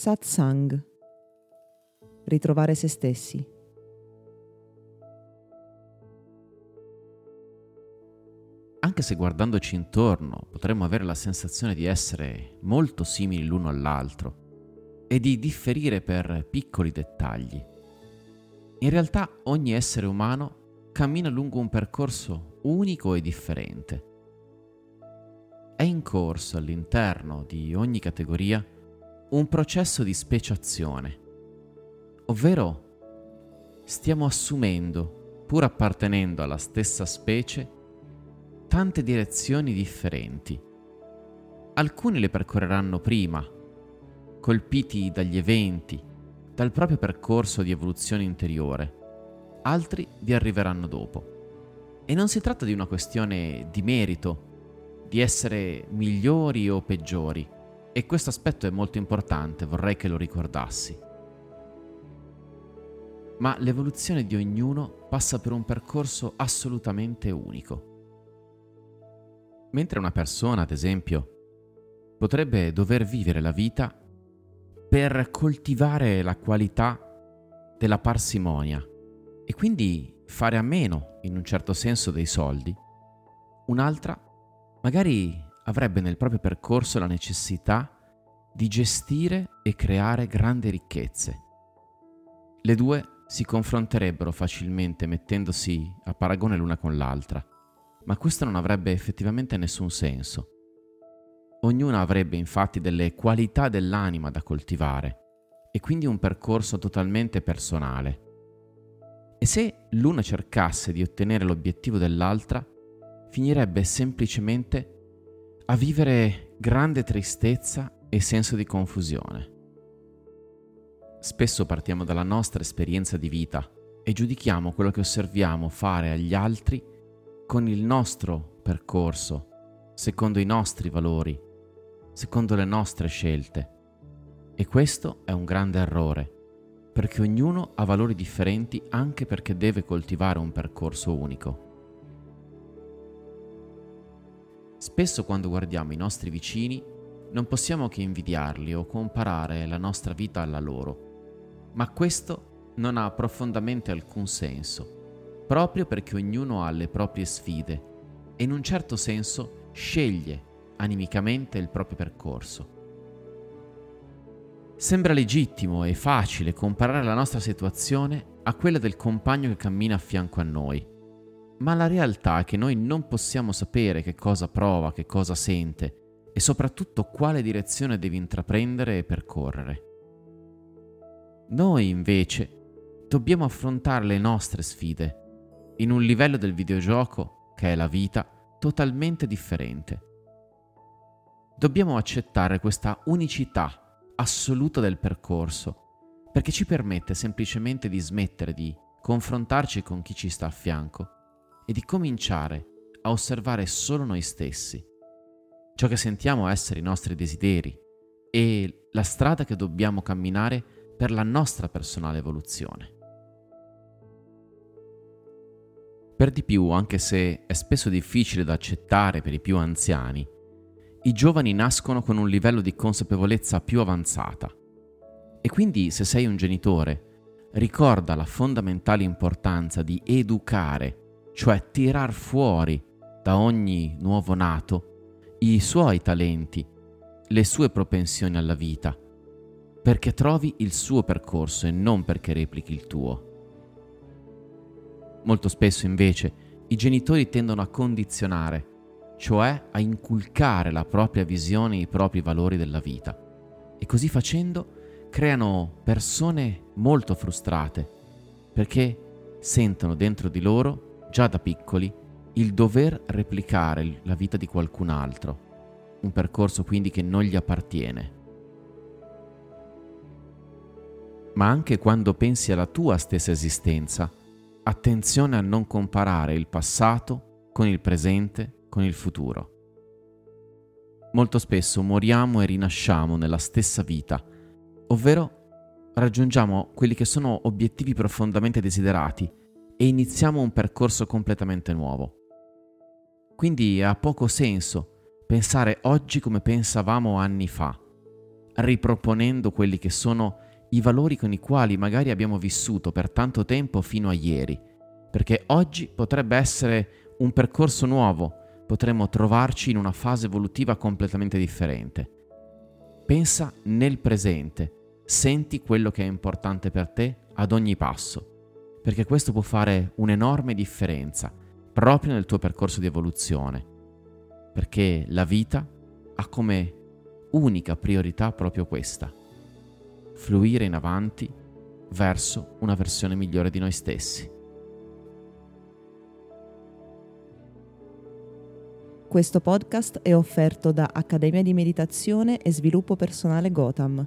Satsang. Ritrovare se stessi. Anche se guardandoci intorno potremmo avere la sensazione di essere molto simili l'uno all'altro e di differire per piccoli dettagli, in realtà ogni essere umano cammina lungo un percorso unico e differente. È in corso all'interno di ogni categoria un processo di speciazione, ovvero stiamo assumendo, pur appartenendo alla stessa specie, tante direzioni differenti. Alcuni le percorreranno prima, colpiti dagli eventi, dal proprio percorso di evoluzione interiore, altri vi arriveranno dopo. E non si tratta di una questione di merito, di essere migliori o peggiori, e questo aspetto è molto importante, vorrei che lo ricordassi. Ma l'evoluzione di ognuno passa per un percorso assolutamente unico. Mentre una persona, ad esempio, potrebbe dover vivere la vita per coltivare la qualità della parsimonia e quindi fare a meno, in un certo senso, dei soldi, un'altra magari avrebbe nel proprio percorso la necessità di gestire e creare grandi ricchezze. Le due si confronterebbero facilmente mettendosi a paragone l'una con l'altra, ma questo non avrebbe effettivamente nessun senso. Ognuna avrebbe infatti delle qualità dell'anima da coltivare e quindi un percorso totalmente personale. E se l'una cercasse di ottenere l'obiettivo dell'altra, finirebbe semplicemente a vivere grande tristezza e senso di confusione. Spesso partiamo dalla nostra esperienza di vita e giudichiamo quello che osserviamo fare agli altri con il nostro percorso, secondo i nostri valori, secondo le nostre scelte. E questo è un grande errore, perché ognuno ha valori differenti anche perché deve coltivare un percorso unico. Spesso quando guardiamo i nostri vicini non possiamo che invidiarli o comparare la nostra vita alla loro, ma questo non ha profondamente alcun senso, proprio perché ognuno ha le proprie sfide e in un certo senso sceglie animicamente il proprio percorso. Sembra legittimo e facile comparare la nostra situazione a quella del compagno che cammina a fianco a noi, ma la realtà è che noi non possiamo sapere che cosa prova, che cosa sente e soprattutto quale direzione devi intraprendere e percorrere. Noi invece dobbiamo affrontare le nostre sfide in un livello del videogioco, che è la vita, totalmente differente. Dobbiamo accettare questa unicità assoluta del percorso perché ci permette semplicemente di smettere di confrontarci con chi ci sta a fianco e di cominciare a osservare solo noi stessi, ciò che sentiamo essere i nostri desideri e la strada che dobbiamo camminare per la nostra personale evoluzione. Per di più, anche se è spesso difficile da accettare per i più anziani, i giovani nascono con un livello di consapevolezza più avanzata. E quindi se sei un genitore, ricorda la fondamentale importanza di educare cioè tirar fuori da ogni nuovo nato i suoi talenti, le sue propensioni alla vita, perché trovi il suo percorso e non perché replichi il tuo. Molto spesso invece i genitori tendono a condizionare, cioè a inculcare la propria visione e i propri valori della vita e così facendo creano persone molto frustrate perché sentono dentro di loro già da piccoli, il dover replicare la vita di qualcun altro, un percorso quindi che non gli appartiene. Ma anche quando pensi alla tua stessa esistenza, attenzione a non comparare il passato con il presente, con il futuro. Molto spesso moriamo e rinasciamo nella stessa vita, ovvero raggiungiamo quelli che sono obiettivi profondamente desiderati e iniziamo un percorso completamente nuovo. Quindi ha poco senso pensare oggi come pensavamo anni fa riproponendo quelli che sono i valori con i quali magari abbiamo vissuto per tanto tempo fino a ieri, perché oggi potrebbe essere un percorso nuovo, potremmo trovarci in una fase evolutiva completamente differente. Pensa nel presente, senti quello che è importante per te ad ogni passo, perché questo può fare un'enorme differenza proprio nel tuo percorso di evoluzione, perché la vita ha come unica priorità proprio questa, fluire in avanti verso una versione migliore di noi stessi. Questo podcast è offerto da Accademia di Meditazione e Sviluppo Personale Gotham